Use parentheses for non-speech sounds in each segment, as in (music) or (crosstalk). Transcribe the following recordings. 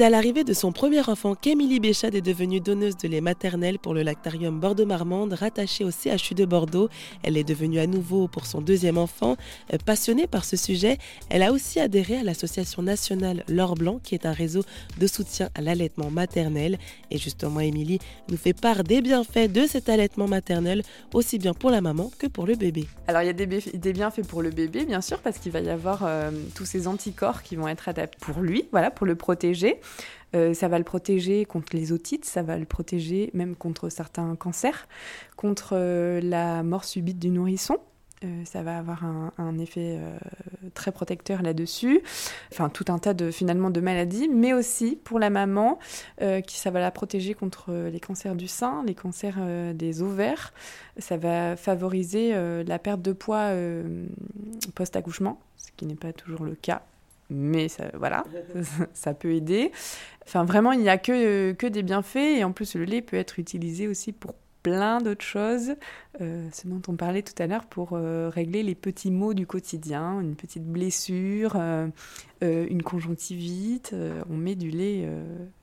C'est à l'arrivée de son premier enfant qu'Émilie Béchade est devenue donneuse de lait maternel pour le lactarium Bordeaux-Marmande rattaché au CHU de Bordeaux. Elle est devenue à nouveau pour son deuxième enfant. Euh, passionnée par ce sujet, elle a aussi adhéré à l'association nationale L'Or Blanc qui est un réseau de soutien à l'allaitement maternel. Et justement, Émilie nous fait part des bienfaits de cet allaitement maternel, aussi bien pour la maman que pour le bébé. Alors il y a des, bienfaits pour le bébé, bien sûr, parce qu'il va y avoir euh, tous ces anticorps qui vont être adaptés pour lui, voilà, pour le protéger. Euh, ça va le protéger contre les otites, ça va le protéger même contre certains cancers, contre euh, la mort subite du nourrisson. Euh, ça va avoir un, effet très protecteur là-dessus. Enfin, tout un tas de finalement de maladies, mais aussi pour la maman, qui ça va la protéger contre les cancers du sein, les cancers des ovaires. Ça va favoriser la perte de poids post-accouchement, ce qui n'est pas toujours le cas mais ça, voilà, (laughs) (laughs) ça peut aider. Enfin, vraiment, il n'y a que, que des bienfaits et en plus, le lait peut être utilisé aussi pour plein d'autres choses, euh, ce dont on parlait tout à l'heure, pour euh, régler les petits maux du quotidien, une petite blessure, euh, une conjonctivite, on met du lait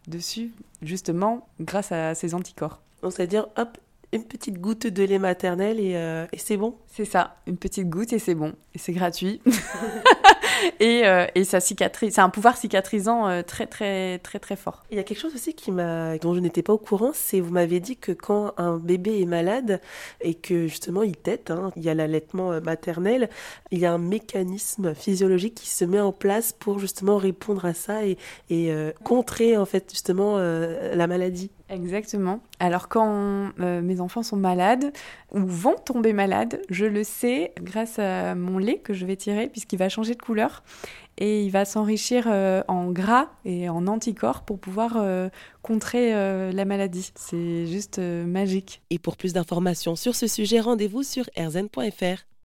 dessus, justement, grâce à ces anticorps. C'est-à-dire, hop, une petite goutte de lait maternel et, et c'est bon? C'est ça, une petite goutte et c'est bon. Et c'est gratuit. (laughs) (laughs) et, euh, et ça cicatrise. C'est un pouvoir cicatrisant euh, très très très très fort. Il y a quelque chose aussi qui m'a, dont je n'étais pas au courant, c'est vous m'avez dit que quand un bébé est malade et que justement il tète, hein, il y a l'allaitement euh, maternel, il y a un mécanisme physiologique qui se met en place pour justement répondre à ça et, et contrer en fait justement la maladie. Exactement. Alors quand mes enfants sont malades ou vont tomber malades, je le sais grâce à mon lait que je vais tirer puisqu'il va changer de couleur et il va s'enrichir euh, en gras et en anticorps pour pouvoir euh, contrer euh, la maladie. C'est juste magique. Et pour plus d'informations sur ce sujet, rendez-vous sur rzn.fr.